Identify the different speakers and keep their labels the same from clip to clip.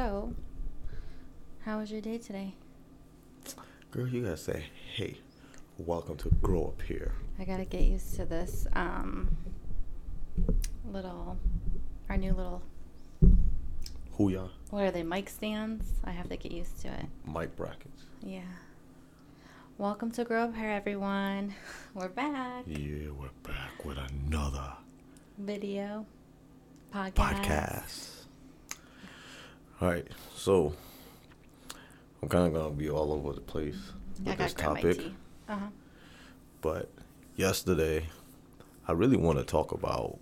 Speaker 1: So, how was your day today?
Speaker 2: Girl, you gotta say, hey, welcome to Grow Up Here.
Speaker 1: I gotta get used to this um, little, our new little,
Speaker 2: Who y'all?
Speaker 1: what are they, mic stands? I have to get used to it.
Speaker 2: Mic brackets.
Speaker 1: Yeah. Welcome to Grow Up Here, everyone. We're back.
Speaker 2: Yeah, we're back with another
Speaker 1: Video, podcast.
Speaker 2: podcast. All right, so I'm kind of gonna be all over the place
Speaker 1: I
Speaker 2: with
Speaker 1: gotta
Speaker 2: this topic.
Speaker 1: Uh huh.
Speaker 2: but yesterday I really want to talk about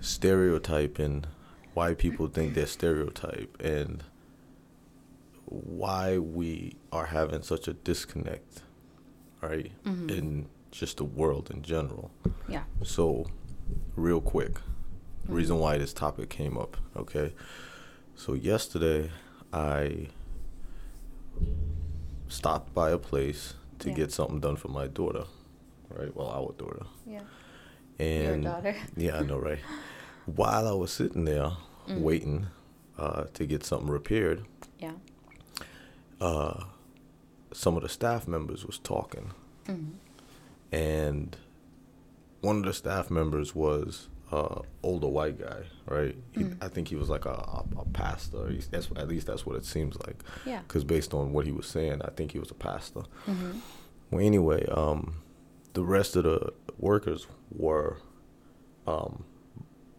Speaker 2: stereotyping, why people think they're stereotype, and why we are having such a disconnect, right,
Speaker 1: Mhm.
Speaker 2: in just the world in general.
Speaker 1: Yeah.
Speaker 2: So, real quick, reason why this topic came up, okay? So, yesterday I stopped by a place to
Speaker 1: Yeah.
Speaker 2: get something done for my daughter, right? Well, our daughter.
Speaker 1: Yeah.
Speaker 2: And
Speaker 1: daughter.
Speaker 2: Yeah, I know, right? While I was sitting there
Speaker 1: Mm.
Speaker 2: waiting uh, to get something repaired,
Speaker 1: Yeah.
Speaker 2: uh, some of the staff members was talking,
Speaker 1: hmm
Speaker 2: and one of the staff members was uh older white guy, right? He,
Speaker 1: Mm.
Speaker 2: I think he was like a, a, a pastor. He's, that's at least that's what it seems like.
Speaker 1: Yeah.
Speaker 2: Because based on what he was saying, I think he was a pastor.
Speaker 1: hmm
Speaker 2: Well, anyway, um, the rest of the workers were um,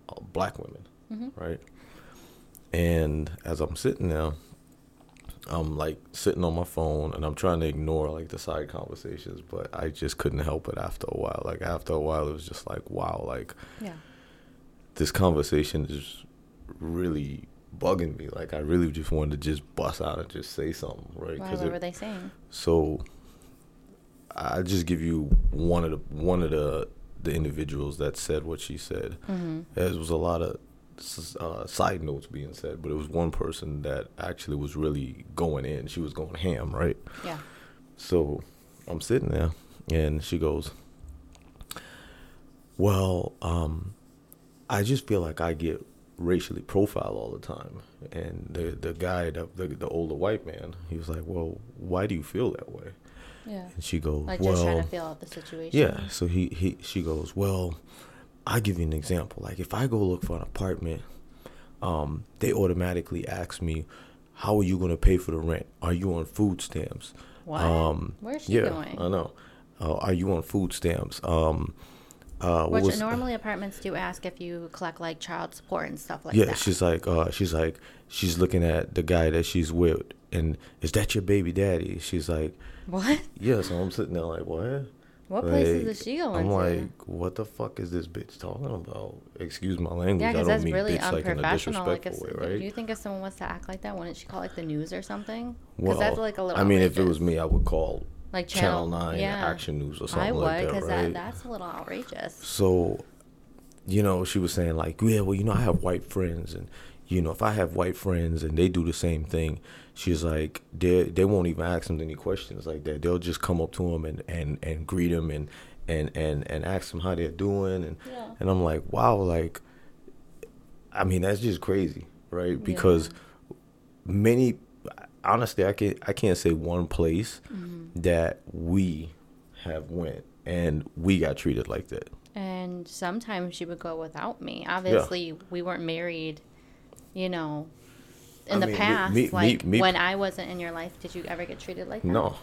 Speaker 2: uh, black women,
Speaker 1: hmm
Speaker 2: right? And as I'm sitting there, I'm like sitting on my phone and I'm trying to ignore like the side conversations, but I just couldn't help it after a while. Like after a while, it was just like, wow, like
Speaker 1: Yeah.
Speaker 2: This conversation is really bugging me. Like I really just wanted to just bust out and just say something, right?
Speaker 1: Why, what
Speaker 2: it-
Speaker 1: were they saying?
Speaker 2: so I just give you one of the one of the the individuals that said what she said.
Speaker 1: hmm
Speaker 2: There was a lot of uh, side notes being said, but it was one person that actually was really going in. She was going ham, right?
Speaker 1: Yeah.
Speaker 2: So I'm sitting there, and she goes, "Well, um, I just feel like I get racially profiled all the time." And the the guy, the, the the older white man, he was like, "Well, why do you feel that way?"
Speaker 1: Yeah.
Speaker 2: And she goes,
Speaker 1: Like
Speaker 2: "Well,
Speaker 1: just trying to feel out the situation.
Speaker 2: yeah." So he he she goes, "Well, I'll give you an example. Like if I go look for an apartment, um, they automatically ask me." How are you gonna pay for the rent? Are you on food stamps?
Speaker 1: What?
Speaker 2: Um,
Speaker 1: Where's she
Speaker 2: yeah,
Speaker 1: going?
Speaker 2: I know. Uh, are you on food stamps? Um, uh, what
Speaker 1: Which
Speaker 2: was,
Speaker 1: normally apartments do ask if you collect like child support and stuff like
Speaker 2: yeah,
Speaker 1: that.
Speaker 2: Yeah, she's like, uh, she's like, she's looking at the guy that she's with, and is that your baby daddy? She's like,
Speaker 1: what?
Speaker 2: yeah. So I'm sitting there like, what?
Speaker 1: What places is she going
Speaker 2: I'm
Speaker 1: to?
Speaker 2: like, what the fuck is this bitch talking about? Excuse my language.
Speaker 1: yeah,
Speaker 2: I
Speaker 1: because
Speaker 2: don't
Speaker 1: that's
Speaker 2: mean
Speaker 1: really
Speaker 2: bitch like
Speaker 1: unprofessional. Like, if,
Speaker 2: way,
Speaker 1: do you think if someone wants to act like that, wouldn't she call like the news or something?
Speaker 2: Well,
Speaker 1: Because that's like a little.
Speaker 2: I mean, if it was me, I would call
Speaker 1: like
Speaker 2: Channel,
Speaker 1: channel,
Speaker 2: 9
Speaker 1: yeah.
Speaker 2: Action News or something
Speaker 1: I would,
Speaker 2: like that, right?
Speaker 1: that, that's a little outrageous.
Speaker 2: So, you know, she was saying like, yeah, well, you know, I have white friends, and you know, if I have white friends and they do the same thing, she's like, they they won't even ask them any questions like that. They'll just come up to them and and and greet them and and and and ask them how they're doing, and
Speaker 1: Yeah.
Speaker 2: and I'm like, wow, like, I mean, that's just crazy, right? Because many, honestly, I can't I can't say one place
Speaker 1: Mm-hmm.
Speaker 2: that we have went and we got treated like that.
Speaker 1: And sometimes she would go without me. Obviously, we weren't married, you know, in
Speaker 2: I
Speaker 1: the
Speaker 2: mean,
Speaker 1: past.
Speaker 2: me- me-
Speaker 1: like
Speaker 2: me-
Speaker 1: when I wasn't in your life, did you ever get treated like that?
Speaker 2: No,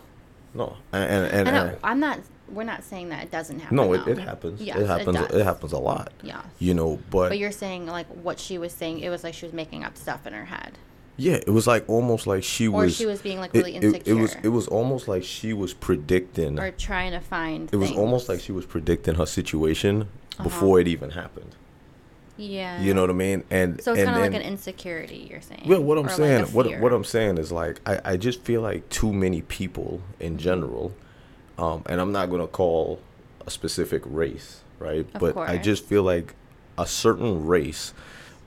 Speaker 2: no, and and, and,
Speaker 1: I I'm not. We're not saying that it doesn't happen.
Speaker 2: no, it, it happens.
Speaker 1: Yes,
Speaker 2: it happens. It,
Speaker 1: does.
Speaker 2: happens a lot.
Speaker 1: Yeah.
Speaker 2: You know, but,
Speaker 1: But you're saying like what she was saying. It was like she was making up stuff in her head,
Speaker 2: yeah, it was like almost like she
Speaker 1: or
Speaker 2: was.
Speaker 1: Or she was being like really
Speaker 2: it,
Speaker 1: insecure,
Speaker 2: it, was. It was almost like she was predicting.
Speaker 1: or trying to find.
Speaker 2: it was almost like she was predicting her situation
Speaker 1: Uh-huh.
Speaker 2: before it even happened.
Speaker 1: Yeah.
Speaker 2: You know what I mean? And
Speaker 1: So it's kind of like an insecurity. You're saying.
Speaker 2: Well, what I'm
Speaker 1: like
Speaker 2: saying,
Speaker 1: a
Speaker 2: what what I'm saying is like I, I just feel like too many people in general, um, and I'm not gonna call a specific race, right?
Speaker 1: Of
Speaker 2: but I just feel like a certain race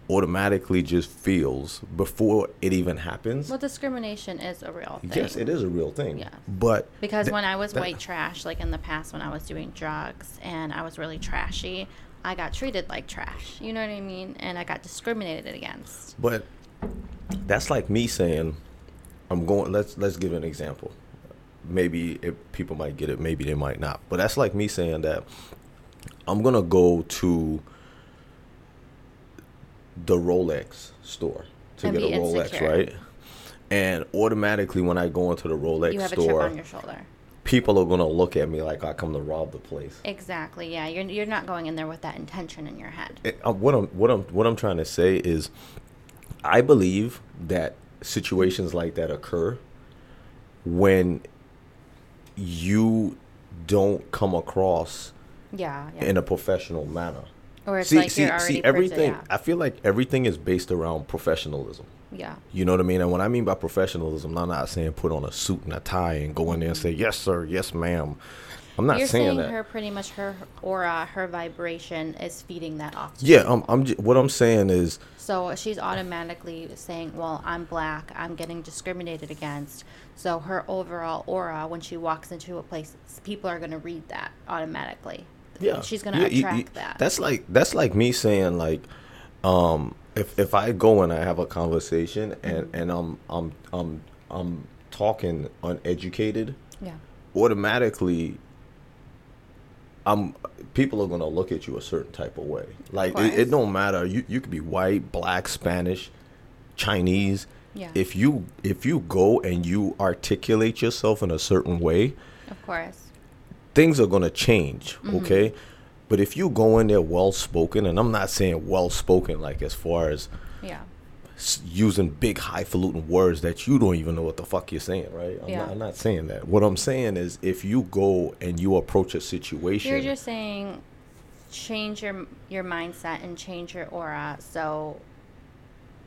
Speaker 2: automatically just feels before it even happens.
Speaker 1: Well, discrimination is a real thing.
Speaker 2: yes, it is a real thing.
Speaker 1: Yeah.
Speaker 2: But
Speaker 1: Because
Speaker 2: th-
Speaker 1: when I was
Speaker 2: that-
Speaker 1: white trash, like in the past when I was doing drugs and I was really trashy, I got treated like trash. You know what I mean? And I got discriminated against.
Speaker 2: But that's like me saying, I'm going. Let's let's give an example. Maybe if people might get it, maybe they might not. But that's like me saying that I'm gonna go to the Rolex store to
Speaker 1: And
Speaker 2: get a Rolex,
Speaker 1: insecure.
Speaker 2: right? And automatically, when I go into the Rolex
Speaker 1: You have a chip
Speaker 2: store,
Speaker 1: on your shoulder.
Speaker 2: people are gonna look at me like I come to rob the place.
Speaker 1: Exactly. Yeah. You're you're not going in there with that intention in your head.
Speaker 2: it- uh, what I'm what I'm what I'm trying to say is, I believe that situations like that occur when you don't come across
Speaker 1: Yeah. Yeah.
Speaker 2: in a professional manner.
Speaker 1: Or it's
Speaker 2: see,
Speaker 1: like
Speaker 2: see, see, everything. I feel like everything is based around professionalism.
Speaker 1: yeah.
Speaker 2: You know what I mean? And what I mean by professionalism, I'm not saying put on a suit and a tie and go in there and say yes, sir, yes, ma'am. I'm not
Speaker 1: You're
Speaker 2: saying,
Speaker 1: saying
Speaker 2: that.
Speaker 1: her pretty much her aura, her vibration is feeding that off.
Speaker 2: yeah. I'm. I'm. j- What I'm saying is,
Speaker 1: So she's automatically saying, "Well, I'm black. I'm getting discriminated against." So her overall aura, when she walks into a place, people are going to read that automatically.
Speaker 2: Yeah
Speaker 1: she's going to
Speaker 2: Yeah,
Speaker 1: attract
Speaker 2: you-
Speaker 1: that.
Speaker 2: that's like that's like me saying like um if if i go and i have a conversation and
Speaker 1: Mm-hmm.
Speaker 2: and i'm i'm i'm i'm talking uneducated
Speaker 1: yeah,
Speaker 2: automatically i'm people are gonna look at you a certain type of way like it, it don't matter you you could be white black spanish chinese
Speaker 1: Yeah.
Speaker 2: if you if you go and you articulate yourself in a certain way
Speaker 1: of course.
Speaker 2: Things are going to change,
Speaker 1: Mm-hmm.
Speaker 2: okay? But if you go in there well spoken, and I'm not saying well spoken like as far as
Speaker 1: Yeah,
Speaker 2: s- using big highfalutin words that you don't even know what the fuck you're saying, right? I'm,
Speaker 1: Yeah.
Speaker 2: not, I'm not saying that. What I'm saying is if you go and you approach a situation,
Speaker 1: you're just saying change your your mindset and change your aura. So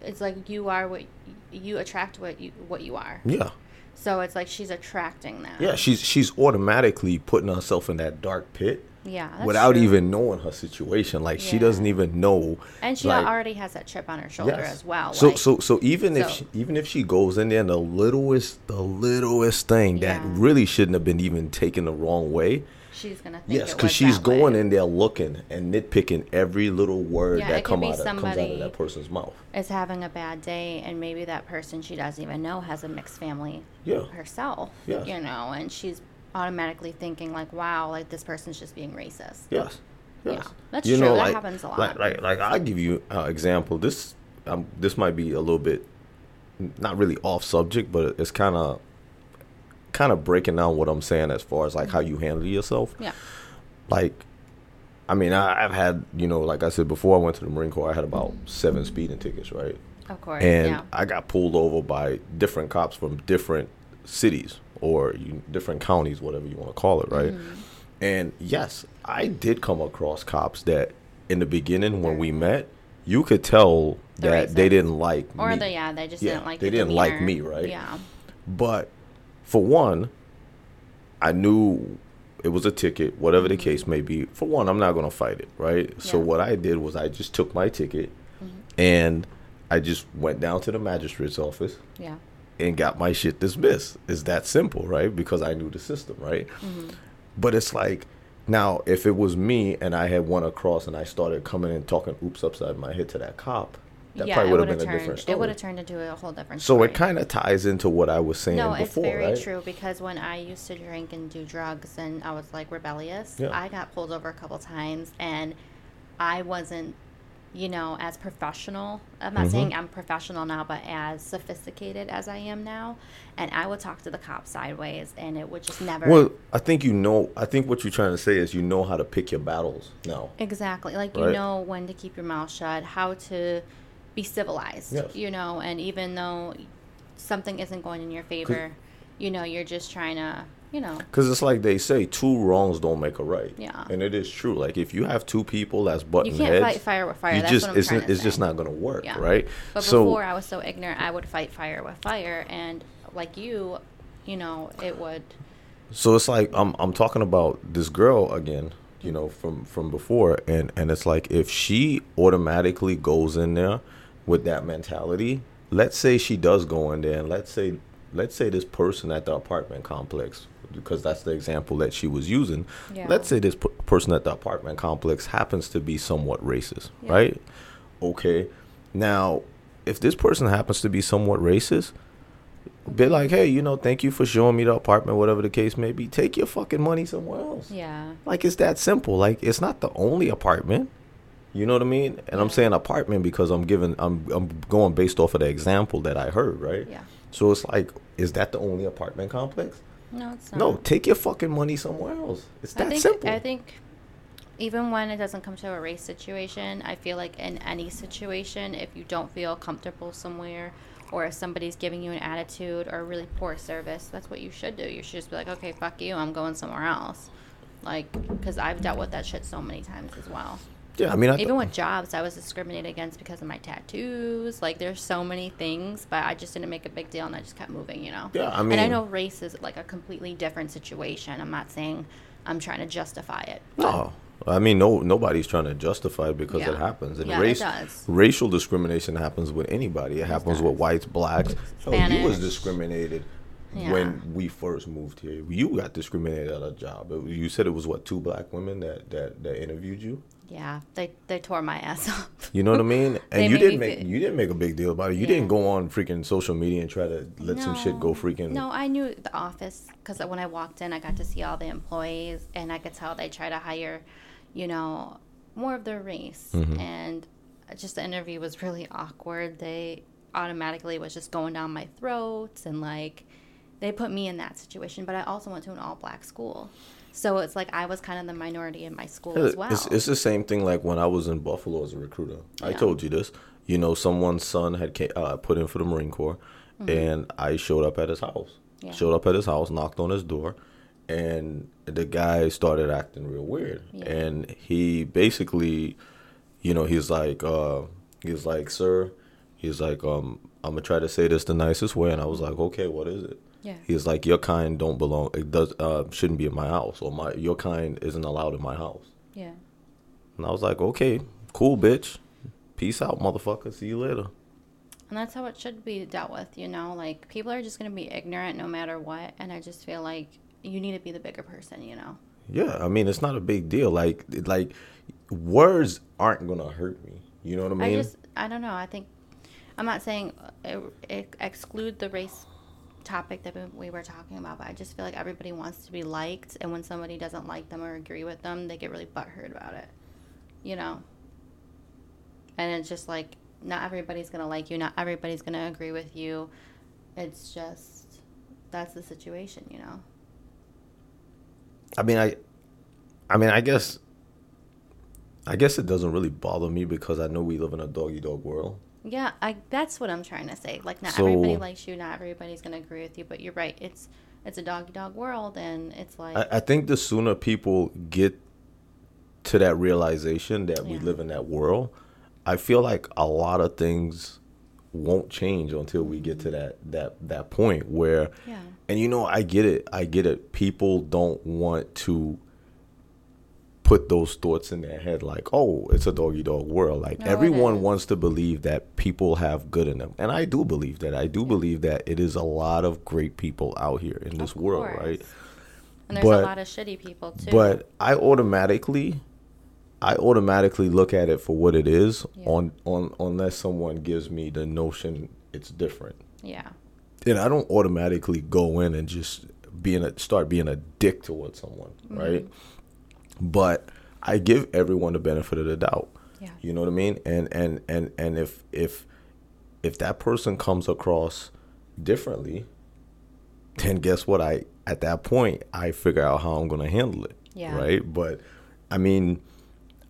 Speaker 1: it's like you are what you attract what you what you are.
Speaker 2: yeah,
Speaker 1: So it's like she's attracting that.
Speaker 2: yeah, she's she's automatically putting herself in that dark pit.
Speaker 1: Yeah,
Speaker 2: without
Speaker 1: true.
Speaker 2: even knowing her situation, like she doesn't even know,
Speaker 1: And she
Speaker 2: like,
Speaker 1: already has that chip on her shoulder
Speaker 2: Yes.
Speaker 1: as well.
Speaker 2: So
Speaker 1: like-
Speaker 2: so so even if she, even if she goes in there and the littlest the littlest thing that really shouldn't have been even taken the wrong way.
Speaker 1: She's gonna think
Speaker 2: Yes, because she's going
Speaker 1: way.
Speaker 2: in there looking and nitpicking every little word
Speaker 1: Yeah,
Speaker 2: that come out of, comes out of that person's mouth.
Speaker 1: is having a bad day and maybe that person she doesn't even know has a mixed family
Speaker 2: Yeah.
Speaker 1: herself
Speaker 2: Yes.
Speaker 1: you know and she's automatically thinking like wow like this person's just being racist
Speaker 2: Yes.
Speaker 1: Yeah,
Speaker 2: Yes.
Speaker 1: that's true. That happens a lot.
Speaker 2: Like, like, like I'll give you an example. This, um, this might be a little bit, not really off subject, but it's kind of, kind of breaking down what I'm saying as far as like how you handle yourself.
Speaker 1: yeah
Speaker 2: like I mean, I, I've had, you know, like I said before I went to the Marine Corps, I had about seven speeding tickets, right?
Speaker 1: of course
Speaker 2: And
Speaker 1: yeah
Speaker 2: I got pulled over by different cops from different cities or you, different counties, whatever you want to call it, right?
Speaker 1: Mm-hmm.
Speaker 2: And yes, I did come across cops that in the beginning when we met, you could tell
Speaker 1: They're
Speaker 2: that they didn't like
Speaker 1: or
Speaker 2: me.
Speaker 1: Or they yeah they just
Speaker 2: Yeah,
Speaker 1: didn't like
Speaker 2: they didn't like me, right?
Speaker 1: yeah
Speaker 2: But for one, I knew it was a ticket, whatever the case may be. For one, I'm not going to fight it, right? So what I did was I just took my ticket
Speaker 1: Mm-hmm.
Speaker 2: and I just went down to the magistrate's office
Speaker 1: yeah
Speaker 2: and got my shit dismissed. It's that simple, right? Because I knew the system, right?
Speaker 1: Mm-hmm.
Speaker 2: But it's like now if it was me and I had went across and I started coming and talking oops upside my head to that cop, that
Speaker 1: yeah
Speaker 2: probably
Speaker 1: it
Speaker 2: would have been a
Speaker 1: turned
Speaker 2: different
Speaker 1: it would have turned into a whole different
Speaker 2: so
Speaker 1: story.
Speaker 2: it kind of ties into what I was saying
Speaker 1: no,
Speaker 2: before,
Speaker 1: it's very
Speaker 2: right?
Speaker 1: true because when I used to drink and do drugs and I was like rebellious,
Speaker 2: Yeah.
Speaker 1: I got pulled over a couple times and I wasn't, you know, as professional. I'm
Speaker 2: Mm-hmm.
Speaker 1: not saying I'm professional now, but as sophisticated as I am now. And I would talk to the cops sideways and it would just never.
Speaker 2: Well, I think you know. I think what you're trying to say is you know how to pick your battles now.
Speaker 1: Exactly. Like you know when to keep your mouth shut, how to be civilized.
Speaker 2: Yes.
Speaker 1: You know, and even though something isn't going in your favor, you know, you're just trying to, you know,
Speaker 2: Because it's like they say, two wrongs don't make a right.
Speaker 1: Yeah.
Speaker 2: And it is true. Like if you have two people that's butting
Speaker 1: you can't
Speaker 2: heads,
Speaker 1: fight fire with fire.
Speaker 2: you
Speaker 1: That's
Speaker 2: just
Speaker 1: what I'm
Speaker 2: it's
Speaker 1: trying to
Speaker 2: it's just not going to work,
Speaker 1: Yeah.
Speaker 2: right?
Speaker 1: But
Speaker 2: so
Speaker 1: before I was so ignorant, I would fight fire with fire, and like you, you know, it would.
Speaker 2: so it's like I'm I'm talking about this girl again, you know, from from before, and and it's like if she automatically goes in there with that mentality, let's say she does go in there, and let's say let's say this person at the apartment complex, because that's the example that she was using.
Speaker 1: Yeah.
Speaker 2: Let's say this p- person at the apartment complex happens to be somewhat racist,
Speaker 1: Yeah.
Speaker 2: right? Okay. Now, if this person happens to be somewhat racist, be like, hey, you know, thank you for showing me the apartment, whatever the case may be. Take your fucking money somewhere else.
Speaker 1: Yeah.
Speaker 2: Like it's that simple. Like it's not the only apartment. You know what I mean? And I'm saying apartment because I'm giving I'm I'm going based off of the example that I heard, right?
Speaker 1: Yeah.
Speaker 2: So it's like, is that the only apartment complex?
Speaker 1: No, it's not.
Speaker 2: No, take your fucking money somewhere else. It's that
Speaker 1: I think,
Speaker 2: simple.
Speaker 1: I think even when it doesn't come to a race situation, I feel like in any situation, if you don't feel comfortable somewhere or if somebody's giving you an attitude or really poor service, that's what you should do. You should just be like, okay, fuck you, I'm going somewhere else. Like, because I've dealt with that shit so many times as well.
Speaker 2: Yeah, I mean, I th-
Speaker 1: Even with jobs, I was discriminated against because of my tattoos. Like, there's so many things, but I just didn't make a big deal and I just kept moving, you know?
Speaker 2: Yeah, I mean.
Speaker 1: and I know race is like a completely different situation. I'm not saying I'm trying to justify it.
Speaker 2: no. I mean, no, nobody's trying to justify it because
Speaker 1: Yeah.
Speaker 2: it happens. And
Speaker 1: Yeah, it
Speaker 2: race,
Speaker 1: does.
Speaker 2: racial discrimination happens with anybody. It happens with whites, blacks. You was discriminated
Speaker 1: Yeah.
Speaker 2: when we first moved here. You got discriminated at a job. It- You said it was what two black women that that, that interviewed you.
Speaker 1: Yeah, they they tore my ass up.
Speaker 2: You know what I mean? And you didn't make
Speaker 1: feel-
Speaker 2: you didn't make a big deal about it. You
Speaker 1: Yeah.
Speaker 2: didn't go on freaking social media and try to let some shit go freaking.
Speaker 1: No, I knew the office because when I walked in, I got to see all the employees, and I could tell they try to hire, you know, more of their race.
Speaker 2: Mm-hmm.
Speaker 1: And just the interview was really awkward. They automatically was just going down my throat, and like they put me in that situation. But I also went to an all black school, so it's like I was kind of the minority in my school as well.
Speaker 2: It's, it's the same thing like when I was in Buffalo as a recruiter. I told you this. You know, someone's son had ca- uh, put in for the Marine Corps, and I showed up at his house.
Speaker 1: Mm-hmm. Yeah.
Speaker 2: Showed up at his house, knocked on his door, and the guy started acting real weird.
Speaker 1: Yeah.
Speaker 2: And he basically, you know, he's like, uh, he's like, sir, he's like, um, I'm gonna try to say this the nicest way, and I was like, okay, what is it?
Speaker 1: Yeah.
Speaker 2: He's like, your kind don't belong. It does uh, shouldn't be in my house, or my your kind isn't allowed in my house.
Speaker 1: yeah.
Speaker 2: And I was like, okay, cool, bitch. Peace out, motherfucker. See you later.
Speaker 1: And that's how it should be dealt with, you know? Like, people are just going to be ignorant no matter what. And I just feel like you need to be the bigger person, you know?
Speaker 2: Yeah, I mean, it's not a big deal. Like, like words aren't gonna hurt me. You know what I mean?
Speaker 1: I just, I don't know. I think, I'm not saying uh, ex- exclude the race topic that we- we were talking about, but I just feel like everybody wants to be liked. And when somebody doesn't like them or agree with them, they get really butthurt about it, you know? And it's just like, not everybody's to like you, not everybody's to agree with you. It's just, that's the situation, you know?
Speaker 2: I mean, I, I mean, I guess, I guess it doesn't really bother me because I know we live in a doggy dog world.
Speaker 1: Yeah, I that's what I'm trying to say. Like not
Speaker 2: So-
Speaker 1: everybody likes you, not everybody's gonna agree with you, but you're right. It's it's a dog dog world and it's like
Speaker 2: I, I think the sooner people get to that realization that we live in that world, I feel like a lot of things won't change until we get to that that that point where
Speaker 1: Yeah.
Speaker 2: and you know I get it I get it people don't want to put those thoughts in their head like oh it's a doggy dog world like
Speaker 1: No,
Speaker 2: everyone wants to believe that people have good in them and I do believe that I do believe that it is a lot of great people out here in this
Speaker 1: Of
Speaker 2: world right
Speaker 1: and there's
Speaker 2: but-
Speaker 1: a lot of shitty people too.
Speaker 2: but I automatically, I automatically look at it for what it is.
Speaker 1: Yeah.
Speaker 2: On on unless someone gives me the notion it's different,
Speaker 1: yeah.
Speaker 2: and I don't automatically go in and just being a start being a dick towards someone,
Speaker 1: Mm-hmm.
Speaker 2: right? But I give everyone the benefit of the doubt.
Speaker 1: Yeah.
Speaker 2: You know what I mean? And and and and if if if that person comes across differently, then guess what? I at that point I figure out how I'm gonna handle it.
Speaker 1: Yeah.
Speaker 2: Right. But I mean,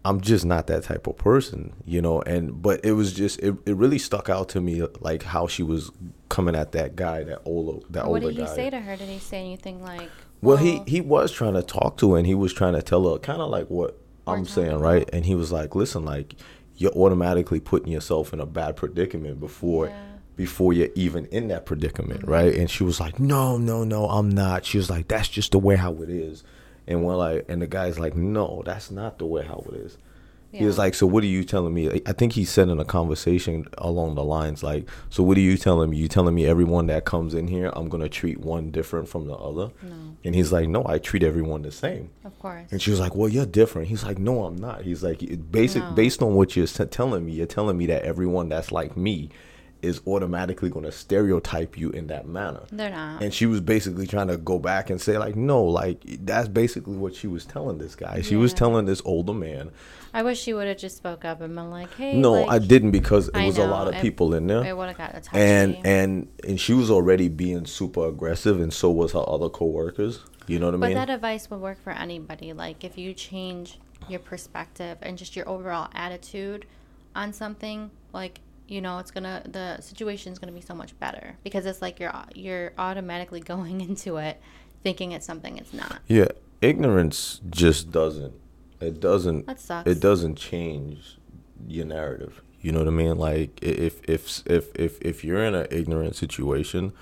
Speaker 2: I'm just not that type of person, you know. And but it was just it, it really stuck out to me like how she was coming at that guy, that older that
Speaker 1: what
Speaker 2: older
Speaker 1: did he
Speaker 2: guy.
Speaker 1: say to her? Did he say anything like
Speaker 2: Well, he he was trying to talk to her, and he was trying to tell her kind of like what I'm saying, right? And he was like, "Listen, like you're automatically putting yourself in a bad predicament before
Speaker 1: Yeah.
Speaker 2: before you're even in that predicament, mm-hmm. right?" And she was like, "No, no, no, I'm not." She was like, "That's just the way how it is." And we're like, and the guy's like, "No, that's not the way how it is." He was like, "So what are you telling me?" I think he said in a conversation along the lines like, "So what are you telling me? You telling me everyone that comes in here, I'm gonna treat one different from the other?"
Speaker 1: No,
Speaker 2: And he's like, "No, I treat everyone the same."
Speaker 1: of course.
Speaker 2: And she was like, "Well, you're different." He's like, "No, I'm not." He's like, "Basic,
Speaker 1: No.
Speaker 2: based on what you're telling me, you're telling me that everyone that's like me is automatically going to stereotype you in that manner."
Speaker 1: They're not.
Speaker 2: And she was basically trying to go back and say, like, no, like that's basically what she was telling this guy. She was telling this older man.
Speaker 1: I wish she would have just spoke up and been like, "Hey."
Speaker 2: No,
Speaker 1: like,
Speaker 2: I didn't because it was a lot of
Speaker 1: it-
Speaker 2: people in there.
Speaker 1: It would have got a touchy.
Speaker 2: and and and she was already being super aggressive, and so was her other coworkers. You know what I mean?
Speaker 1: But that advice would work for anybody. Like if you change your perspective and just your overall attitude on something, like you know, it's gonna the situation's gonna be so much better because it's like you're you're automatically going into it thinking it's something it's not.
Speaker 2: yeah, ignorance just doesn't. It doesn't.
Speaker 1: That sucks.
Speaker 2: It doesn't change your narrative. You know what I mean? Like if if if if if you're in an ignorant situation,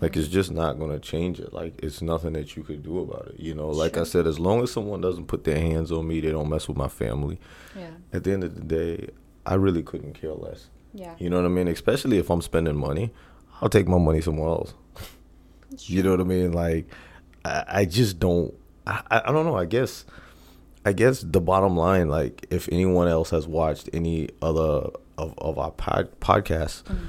Speaker 2: like it's just not gonna change it. Like it's nothing that you could do about it. You know, like I said, as long as someone doesn't put their hands on me, they don't mess with my family.
Speaker 1: Yeah.
Speaker 2: At the end of the day, I really couldn't care less.
Speaker 1: Yeah.
Speaker 2: You know what I mean? Especially if I'm spending money, I'll take my money somewhere else. You know what I mean? Like, I, I just don't. I, I don't know. I guess, I guess the bottom line, like, if anyone else has watched any other of, of our pod, podcasts, mm-hmm.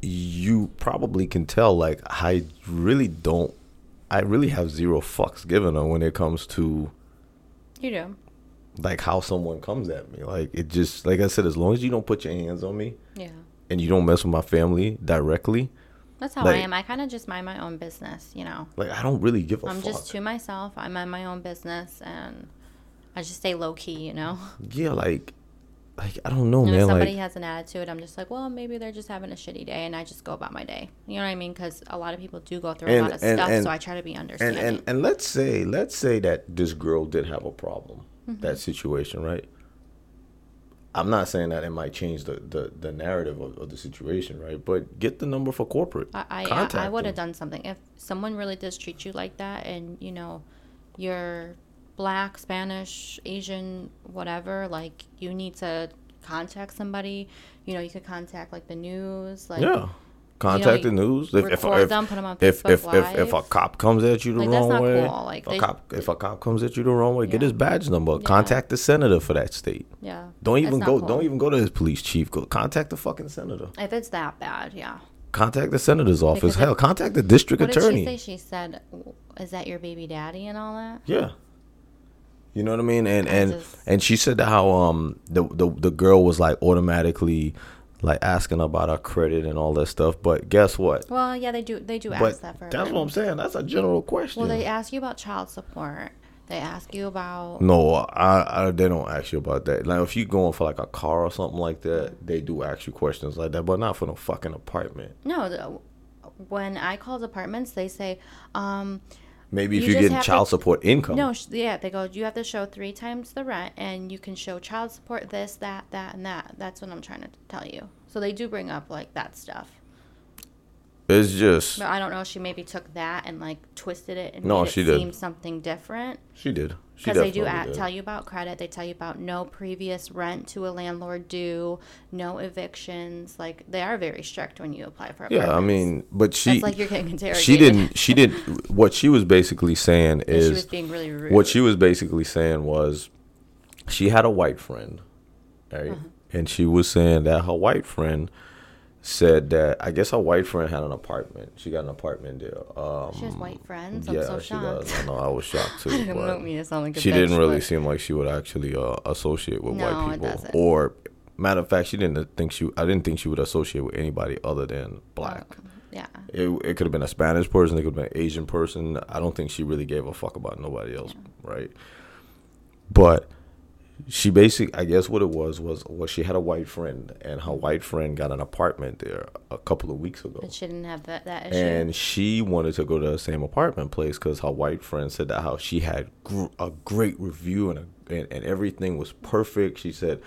Speaker 2: you probably can tell. Like, I really don't. I really have zero fucks given when it comes to
Speaker 1: You do.
Speaker 2: Like how someone comes at me. Like, it just like I said, as long as you don't put your hands on me
Speaker 1: Yeah.
Speaker 2: and you don't mess with my family directly,
Speaker 1: That's how
Speaker 2: Like-
Speaker 1: I am. I kind of just mind my own business, you know.
Speaker 2: like I don't really give a
Speaker 1: I'm
Speaker 2: fuck.
Speaker 1: just to myself. I mind my own business and I just stay low key, you know.
Speaker 2: yeah, like, like I don't know,
Speaker 1: And if
Speaker 2: man.
Speaker 1: somebody
Speaker 2: Like,
Speaker 1: has an attitude, I'm just like, well, maybe they're just having a shitty day, and I just go about my day. You know what I mean? Because a lot of people do go through a lot of
Speaker 2: and-
Speaker 1: stuff,
Speaker 2: and-
Speaker 1: so I try to be
Speaker 2: and
Speaker 1: understanding.
Speaker 2: and and let's say let's say that this girl did have a problem,
Speaker 1: Mm-hmm.
Speaker 2: that situation, right? I'm not saying that it might change the the, the narrative of, of the situation, right? But get the number for corporate.
Speaker 1: I I, I, would have done something if someone really does treat you like that, and you know, you're black, Spanish, Asian, whatever. Like you need to contact somebody. You know, you could contact like the news, like
Speaker 2: yeah. Contact
Speaker 1: you
Speaker 2: the news. If if
Speaker 1: them,
Speaker 2: if, if, if if a cop comes at you the
Speaker 1: Like, that's
Speaker 2: wrong
Speaker 1: not
Speaker 2: way,
Speaker 1: cool. Like,
Speaker 2: if a
Speaker 1: they-
Speaker 2: cop if a cop comes at you the wrong way, get his badge number. Contact the senator for that state.
Speaker 1: yeah.
Speaker 2: Don't even go.
Speaker 1: cool.
Speaker 2: Don't even go to his police chief. Go contact the fucking senator.
Speaker 1: If it's that bad, yeah.
Speaker 2: Contact the senator's office.
Speaker 1: Because
Speaker 2: Hell, contact the district
Speaker 1: What
Speaker 2: attorney.
Speaker 1: did she say? She said, "Is that your baby daddy and all that?"
Speaker 2: Yeah. You know what I mean? And
Speaker 1: I
Speaker 2: and
Speaker 1: just-
Speaker 2: and she said how um the, the the girl was like automatically like asking about our credit and all that stuff. But guess what?
Speaker 1: Well, yeah, they do. They do
Speaker 2: But
Speaker 1: ask that for.
Speaker 2: that's what I'm saying. That's a general question.
Speaker 1: Well, they ask you about child support. They ask you about.
Speaker 2: no, I, I they don't ask you about that. Like if you going for like a car or something like that, they do ask you questions like that, but not for no fucking apartment.
Speaker 1: No, when I called apartments, they say, um,
Speaker 2: Maybe if
Speaker 1: You
Speaker 2: you getting
Speaker 1: have to-
Speaker 2: child support income.
Speaker 1: no, sh- yeah, they go, you have to show three times the rent, and you can show child support, this, that, that, and that. That's what I'm trying to tell you. So they do bring up like that stuff.
Speaker 2: It's just
Speaker 1: But I don't know. She maybe took that and like twisted it and
Speaker 2: No,
Speaker 1: made
Speaker 2: she
Speaker 1: it
Speaker 2: did.
Speaker 1: seem something different.
Speaker 2: she did.
Speaker 1: Because they do at,
Speaker 2: did.
Speaker 1: tell you about credit. They tell you about no previous rent to a landlord due, no evictions. Like they are very strict when you apply for
Speaker 2: Yeah, I mean, but she
Speaker 1: It's like you're getting interrogated.
Speaker 2: she didn't she didn't what she was basically saying
Speaker 1: And she was
Speaker 2: is
Speaker 1: being really rude.
Speaker 2: what she was basically saying was she had a white friend right
Speaker 1: Uh-huh.
Speaker 2: and she was saying that her white friend said that i guess her white friend had an apartment she got an apartment there um
Speaker 1: she has white friends. I'm
Speaker 2: yeah
Speaker 1: so
Speaker 2: she
Speaker 1: shocked.
Speaker 2: does i know i was shocked too
Speaker 1: I
Speaker 2: but
Speaker 1: don't mean to sound like a
Speaker 2: she
Speaker 1: bitch,
Speaker 2: didn't really
Speaker 1: but-
Speaker 2: seem like she would actually uh, associate with
Speaker 1: No,
Speaker 2: white
Speaker 1: it
Speaker 2: people
Speaker 1: doesn't.
Speaker 2: or matter of fact she didn't think she i didn't think she would associate with anybody other than black
Speaker 1: Oh, yeah.
Speaker 2: it, it could have been a Spanish person, it could have been an Asian person. I don't think she really gave a fuck about nobody else, right? But she basically, I guess what it was was was she had a white friend, and her white friend got an apartment there a couple of weeks ago,
Speaker 1: And she didn't have that, that issue.
Speaker 2: and she wanted to go to the same apartment place because her white friend said that how she had gr- a great review and, a, and and everything was perfect. She said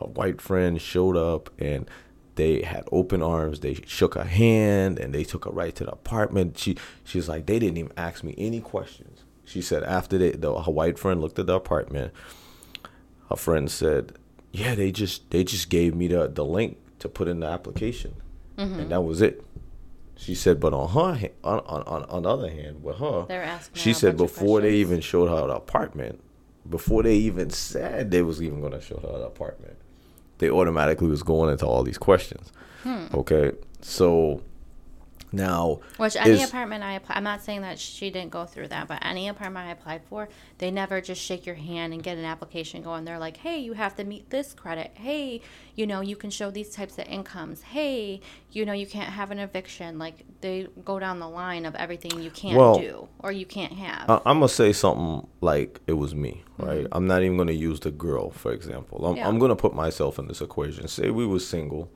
Speaker 2: her white friend showed up and they had open arms. They shook her hand and they took her right to the apartment. She she's like they didn't even ask me any questions. She said after they, the her white friend looked at the apartment, her friend said yeah, they just they just gave me the the link to put in the application,
Speaker 1: Mm-hmm.
Speaker 2: and that was it. She said, but on her on on on, the other hand, with her,
Speaker 1: They were asking
Speaker 2: she
Speaker 1: her
Speaker 2: said before they even showed her the apartment, before they even said they was even gonna show her the apartment, they automatically was going into all these questions.
Speaker 1: Hmm.
Speaker 2: Okay, so now
Speaker 1: Which any
Speaker 2: is-
Speaker 1: apartment I apply, I'm not saying that she didn't go through that, but any apartment I applied for, they never just shake your hand and get an application going. They're like, hey, you have to meet this credit. Hey, you know, you can show these types of incomes. Hey, you know, you can't have an eviction. Like they go down the line of everything you can't
Speaker 2: Well,
Speaker 1: do or you can't have.
Speaker 2: I, I'm gonna say something like it was me, right? I'm not even gonna use the girl for example. I'm,
Speaker 1: Mm-hmm. Yeah.
Speaker 2: I'm gonna put myself in this equation. Say we was single,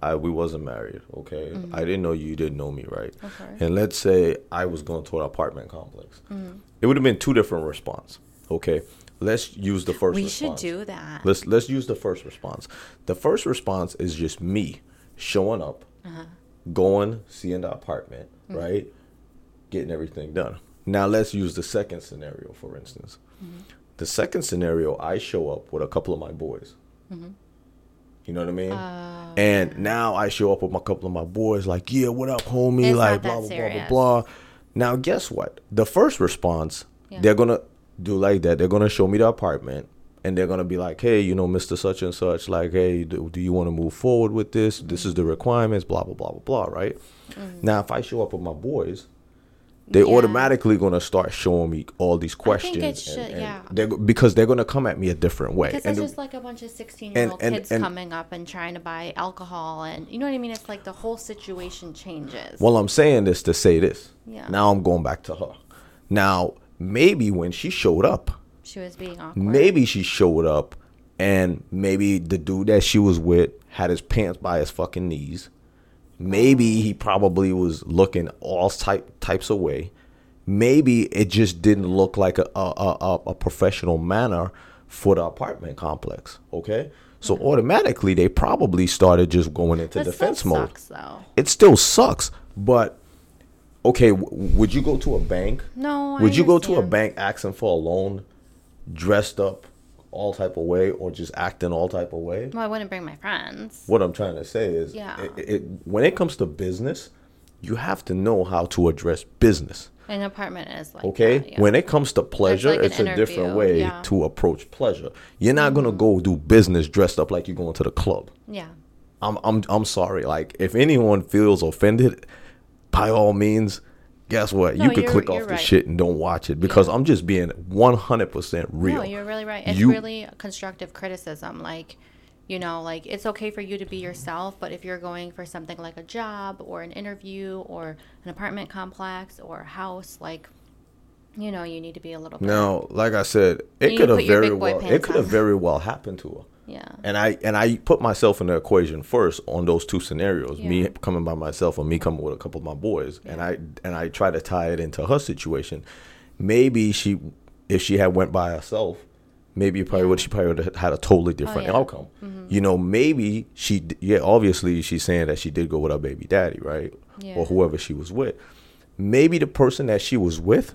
Speaker 2: I we wasn't married, okay? I didn't know you, you didn't know me, right?
Speaker 1: Mm-hmm. Okay.
Speaker 2: And let's say I was going to an apartment complex.
Speaker 1: Mm-hmm.
Speaker 2: It would have been two different response, okay? Let's use the first.
Speaker 1: we should
Speaker 2: response.
Speaker 1: do that.
Speaker 2: Let's let's use the first response. The first response is just me showing up,
Speaker 1: Uh-huh.
Speaker 2: going, seeing the apartment,
Speaker 1: Mm-hmm.
Speaker 2: right, getting everything done. Now let's use the second scenario, for instance.
Speaker 1: Mm-hmm.
Speaker 2: The second scenario, I show up with a couple of my boys.
Speaker 1: Mm-hmm.
Speaker 2: You know what I mean?
Speaker 1: Oh,
Speaker 2: and now I show up with a couple of my boys, like, yeah, what up, homie?
Speaker 1: It's
Speaker 2: like, blah, blah, blah, blah, blah. Now, guess what? The first response,
Speaker 1: Yeah.
Speaker 2: they're going to do like that. They're going to show me the apartment and they're going to be like, hey, you know, Mr. Such and Such, like, hey, do, do you want to move forward with this? This is the requirements, blah, blah, blah, blah, blah, right? Now, if I show up with my boys,
Speaker 1: Mm-hmm. Yeah.
Speaker 2: automatically going to start showing me all these questions.
Speaker 1: it
Speaker 2: and-
Speaker 1: should-
Speaker 2: and
Speaker 1: yeah.
Speaker 2: They're, because they're going to come at me a different way.
Speaker 1: Because
Speaker 2: And
Speaker 1: it's
Speaker 2: the-
Speaker 1: just like a bunch of 16 year old
Speaker 2: and-
Speaker 1: kids
Speaker 2: and-
Speaker 1: coming up and trying to buy alcohol. And you know what I mean? It's like the whole situation changes.
Speaker 2: Well, I'm saying this to say this.
Speaker 1: Yeah.
Speaker 2: Now I'm going back to her. Now, maybe when she showed up,
Speaker 1: she was being awkward.
Speaker 2: maybe she showed up and maybe the dude that she was with had his pants by his fucking knees. Maybe he probably was looking all type types of way. Maybe it just didn't look like a a, a, a- professional manner for the apartment complex. Okay, so automatically they probably started just going into defense mode
Speaker 1: sucks,
Speaker 2: it still sucks. But okay, w- would you go to a bank?
Speaker 1: No,
Speaker 2: Would you go to a bank asking for a loan, dressed up all type of way, or just acting all type of way?
Speaker 1: Well, I wouldn't bring my friends.
Speaker 2: What I'm trying to say is,
Speaker 1: Yeah.
Speaker 2: it, it, when it comes to business, you have to know how to address business.
Speaker 1: An apartment is like
Speaker 2: Okay,
Speaker 1: that, yeah.
Speaker 2: when it comes to pleasure,
Speaker 1: like
Speaker 2: it's a different way
Speaker 1: yeah. Mm-hmm.
Speaker 2: to approach pleasure. You're not gonna go do business dressed up like you're going to the club.
Speaker 1: yeah.
Speaker 2: I'm I'm I'm sorry. Like if anyone feels offended, by all means, guess what?
Speaker 1: No,
Speaker 2: you could click off the
Speaker 1: right.
Speaker 2: shit and don't watch it because
Speaker 1: Yeah.
Speaker 2: I'm just being 100% real.
Speaker 1: No, you're really right. It's
Speaker 2: You-
Speaker 1: really constructive criticism. Like, you know, like it's okay for you to be yourself, but if you're going for something like a job or an interview or an apartment complex or a house, like, you know, you need to be a little bit.
Speaker 2: Now, like I said, it could have very well it could have very well happened to her.
Speaker 1: Yeah.
Speaker 2: And I and I put myself in the equation first on those two scenarios, me coming by myself or me coming with a couple of my boys, and I and I try to tie it into her situation. Maybe she, if she had went by herself, maybe probably would she probably would have had a totally oh, different
Speaker 1: Oh, yeah.
Speaker 2: outcome. Mm-hmm. You know, maybe she yeah, obviously she's saying that she did go with her baby daddy, right,
Speaker 1: Yeah.
Speaker 2: or whoever she was with. Maybe the person that she was with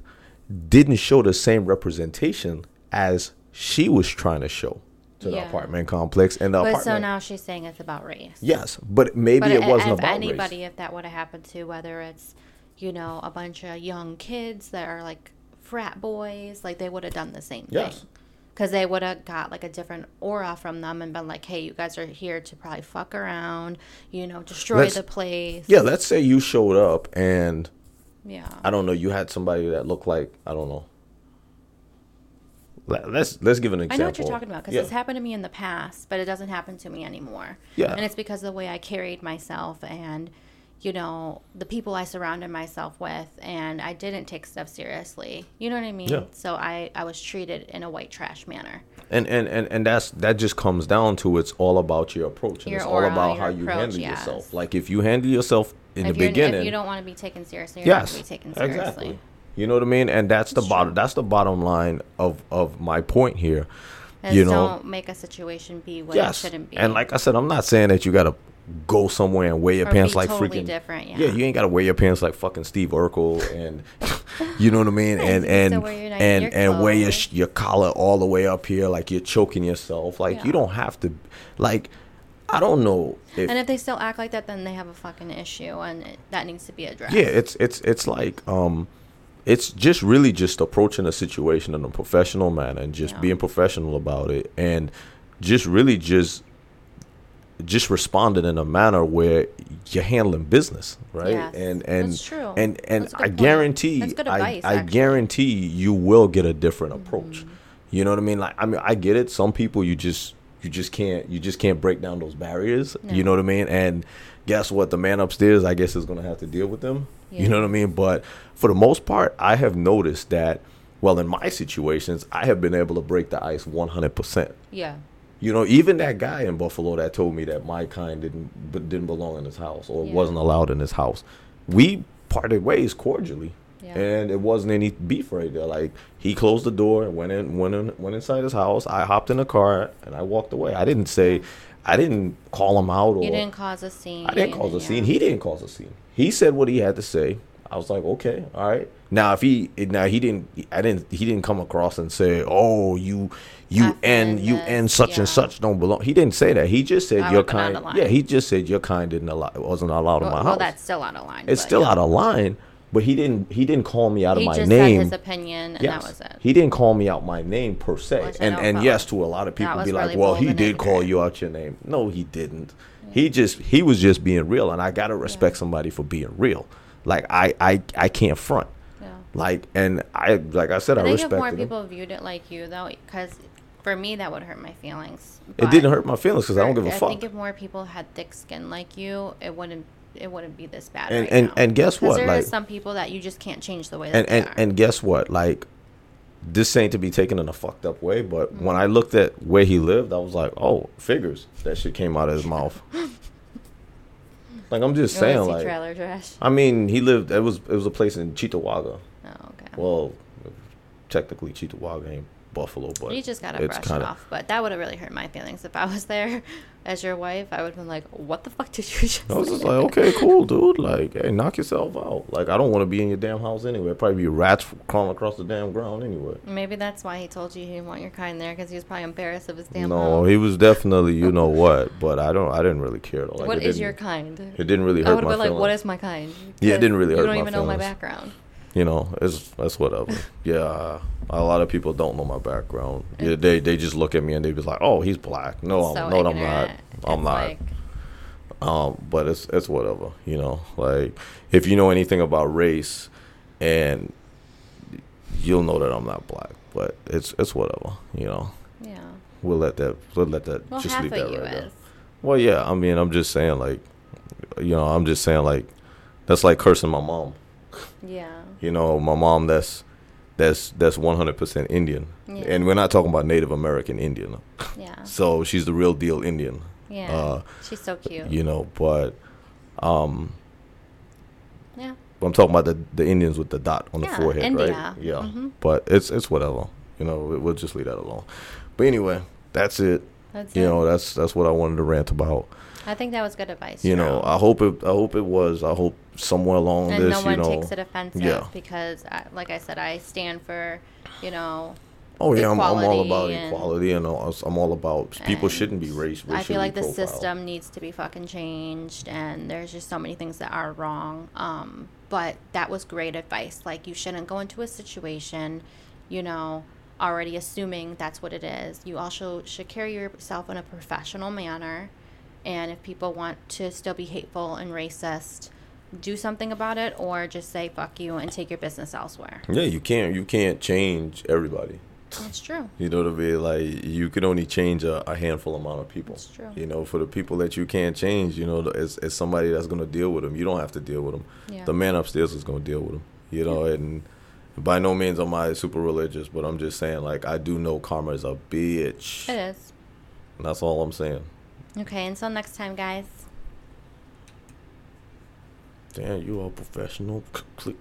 Speaker 2: didn't show the same representation as she was trying to show to the
Speaker 1: Yeah.
Speaker 2: apartment complex and the
Speaker 1: But
Speaker 2: apartment.
Speaker 1: so now she's saying it's about race.
Speaker 2: Yes, but maybe
Speaker 1: But
Speaker 2: it wasn't
Speaker 1: if
Speaker 2: about
Speaker 1: anybody,
Speaker 2: race.
Speaker 1: if that would have happened to, whether it's, you know, a bunch of young kids that are like frat boys, like they would have done the same
Speaker 2: Yes.
Speaker 1: thing. Because they would have got like a different aura from them and been like, hey, you guys are here to probably fuck around, you know, destroy
Speaker 2: Let's-
Speaker 1: the place.
Speaker 2: Yeah, let's say you showed up and
Speaker 1: Yeah.
Speaker 2: I don't know, you had somebody that looked like I don't know. Let- Let's let's give an example.
Speaker 1: I know what you're talking about because
Speaker 2: Yeah.
Speaker 1: it's happened to me in the past, but it doesn't happen to me anymore.
Speaker 2: Yeah.
Speaker 1: And it's because of the way I carried myself and, you know, the people I surrounded myself with, and I didn't take stuff seriously. You know what I mean?
Speaker 2: Yeah.
Speaker 1: So I, I was treated in a white trash manner.
Speaker 2: And, and and and that's that just comes down to it's all about your approach and
Speaker 1: Your
Speaker 2: it's all about how you handle
Speaker 1: yes.
Speaker 2: yourself. Like if you handle yourself in
Speaker 1: if,
Speaker 2: the beginning,
Speaker 1: if you don't want to be taken seriously,
Speaker 2: yes,
Speaker 1: going to be taken seriously.
Speaker 2: exactly. You know what I mean? And that's the bottom. That's the bottom line of of my point here.
Speaker 1: And
Speaker 2: you know,
Speaker 1: don't make a situation be what
Speaker 2: yes.
Speaker 1: it shouldn't be.
Speaker 2: And like I said, I'm not saying that you gotta go somewhere and wear your
Speaker 1: Or
Speaker 2: pants like
Speaker 1: totally
Speaker 2: freaking
Speaker 1: different,
Speaker 2: Yeah,
Speaker 1: yeah.
Speaker 2: you ain't gotta wear your pants like fucking Steve Urkel and You know what I mean? And and
Speaker 1: wear your
Speaker 2: and and wear your your collar all the way up here, like you're choking yourself. Like
Speaker 1: Yeah.
Speaker 2: you don't have to, like. I don't know if
Speaker 1: And if they still act like that, then they have a fucking issue, and it, that needs to be addressed.
Speaker 2: yeah it's it's it's like um it's just really just approaching a situation in a professional manner and just
Speaker 1: Yeah.
Speaker 2: being professional about it and just really just just responding in a manner where you're handling business right?
Speaker 1: Yes,
Speaker 2: and and and and i
Speaker 1: point.
Speaker 2: guarantee
Speaker 1: That's good
Speaker 2: i
Speaker 1: advice,
Speaker 2: i
Speaker 1: actually.
Speaker 2: guarantee you will get a different approach.
Speaker 1: Mm-hmm.
Speaker 2: you know what i mean? Like i mean i get it. Some people you just you just can't you just can't break down those barriers. You know what i mean? And guess what? The man upstairs i guess is going to have to deal with them you know what i mean but for the most part i have noticed that well in my situations i have been able to break the ice 100%
Speaker 1: Yeah.
Speaker 2: you know, even that guy in Buffalo that told me that my kind didn't but didn't belong in his house or
Speaker 1: Yeah.
Speaker 2: wasn't allowed in his house. We parted ways cordially.
Speaker 1: Yeah.
Speaker 2: And it wasn't any beef right there. Like he closed the door and went in went in went inside his house. I hopped in the car and I walked away. I didn't say I didn't call him out or
Speaker 1: You didn't cause a scene.
Speaker 2: I didn't cause a
Speaker 1: yeah.
Speaker 2: scene. He didn't cause a scene. He said what he had to say. I was like, okay, all right. Now if he now he didn't I didn't he didn't come across and say, oh you you and you and such
Speaker 1: yeah.
Speaker 2: and such don't belong. He didn't say that. He just said
Speaker 1: I
Speaker 2: your
Speaker 1: would've been out
Speaker 2: kind. Yeah, he just said your kind didn't allow wasn't allowed in
Speaker 1: Well,
Speaker 2: my
Speaker 1: well,
Speaker 2: house.
Speaker 1: that's still out of line.
Speaker 2: it's still
Speaker 1: yeah.
Speaker 2: out of line. But he didn't he didn't call me out
Speaker 1: He
Speaker 2: of my
Speaker 1: just
Speaker 2: name.
Speaker 1: said his opinion, and
Speaker 2: Yes.
Speaker 1: that was it.
Speaker 2: He didn't call me out my name per se.
Speaker 1: Which
Speaker 2: and and
Speaker 1: follow.
Speaker 2: yes, to a lot of people be like, well, he did call you out your name. No, he didn't. He just he was just being real, and I gotta respect somebody for being real. Like I I I can't front.
Speaker 1: Yeah.
Speaker 2: Like and I like I said, I,
Speaker 1: I think if
Speaker 2: respected
Speaker 1: more
Speaker 2: him.
Speaker 1: people viewed it like you, though, because for me that would hurt my feelings.
Speaker 2: It didn't hurt my feelings because I don't give a
Speaker 1: I
Speaker 2: fuck.
Speaker 1: I think if more people had thick skin like you, it wouldn't it wouldn't be this bad.
Speaker 2: And-
Speaker 1: right
Speaker 2: and- and guess what,
Speaker 1: There are
Speaker 2: like-
Speaker 1: some people that you just can't change the way that
Speaker 2: and and
Speaker 1: are.
Speaker 2: and guess what? Like this ain't to be taken in a fucked up way, but
Speaker 1: Mm-hmm.
Speaker 2: when I looked at where he lived, I was like, oh, figures. That shit came out of his mouth. like I'm just saying, like
Speaker 1: trailer trash.
Speaker 2: I mean, he lived. It was it was a place in Cheektowaga.
Speaker 1: Oh, okay.
Speaker 2: Well, technically Cheektowaga ain't Buffalo, but
Speaker 1: you just gotta brush
Speaker 2: kinda-
Speaker 1: it off. But that would have really hurt my feelings if I was there as your wife. I would have been like, "What the fuck did you just?" Say?
Speaker 2: I was just like, okay, cool, dude. Like, hey, knock yourself out. Like, I don't want to be in your damn house anyway. It'd probably be rats crawling across the damn ground anyway.
Speaker 1: Maybe that's why he told you he didn't want your kind there because he was probably embarrassed of his damn
Speaker 2: no,
Speaker 1: house.
Speaker 2: he was definitely, you know what, but I don't, I didn't really care though. Like,
Speaker 1: what is your kind?
Speaker 2: It didn't really
Speaker 1: I
Speaker 2: hurt
Speaker 1: would
Speaker 2: my
Speaker 1: have been like, "What is my kind?"
Speaker 2: Yeah, it didn't really hurt.
Speaker 1: you
Speaker 2: don't
Speaker 1: even know my background.
Speaker 2: You know, it's that's whatever. yeah, a lot of people don't know my background. Yeah, they they just look at me and they be like, "Oh, he's black." No, I'm, no, I'm not. I'm not.
Speaker 1: like-
Speaker 2: Um, but it's it's whatever, you know. Like if you know anything about race, and you'll know that I'm not black. But it's it's whatever, you know.
Speaker 1: yeah.
Speaker 2: We'll let that we'll let that
Speaker 1: Well,
Speaker 2: just leave that right there. Well, yeah. I mean, I'm just saying, like, you know, I'm just saying, like, that's like cursing my mom.
Speaker 1: Yeah.
Speaker 2: You know, my mom that's that's that's 100% Indian,
Speaker 1: Yeah.
Speaker 2: and we're not talking about Native American Indian.
Speaker 1: Yeah.
Speaker 2: So she's the real deal Indian.
Speaker 1: Yeah.
Speaker 2: Uh,
Speaker 1: She's so cute.
Speaker 2: You know, but um,
Speaker 1: yeah.
Speaker 2: I'm talking about the the Indians with the dot on the forehead,
Speaker 1: India.
Speaker 2: right? Yeah.
Speaker 1: Mhm.
Speaker 2: But it's it's whatever. You know, we- we'll just leave that alone. But anyway, that's it.
Speaker 1: That's
Speaker 2: You
Speaker 1: it.
Speaker 2: know, that's that's what I wanted to rant about.
Speaker 1: I think that was good advice.
Speaker 2: You know, I hope it I hope it was. I hope somewhere along
Speaker 1: and
Speaker 2: this,
Speaker 1: no one
Speaker 2: you know.
Speaker 1: takes it offensive
Speaker 2: yeah.
Speaker 1: because, I, like I said, I stand for, you know,
Speaker 2: Oh yeah, I'm, I'm all about
Speaker 1: and-
Speaker 2: equality, and all- I'm all about people shouldn't be race.
Speaker 1: I feel like the
Speaker 2: profiled.
Speaker 1: system needs to be fucking changed, and there's just so many things that are wrong. Um, but that was great advice. Like you shouldn't go into a situation, you know, already assuming that's what it is. You also should carry yourself in a professional manner, and if people want to still be hateful and racist, do something about it, or just say fuck you and take your business elsewhere.
Speaker 2: Yeah, you can't you can't change everybody.
Speaker 1: That's true.
Speaker 2: You know what I mean? Like you can only change a, a handful amount of people.
Speaker 1: That's true.
Speaker 2: You know, for the people that you can't change, you know, it's, it's somebody that's gonna deal with them. You don't have to deal with them.
Speaker 1: Yeah.
Speaker 2: The man upstairs is gonna deal with them. You know, and by no means am I super religious, but I'm just saying, like, I do know karma is a bitch.
Speaker 1: It is.
Speaker 2: And that's all I'm saying.
Speaker 1: Okay, until next time, guys.
Speaker 2: Damn, you all professional. Click.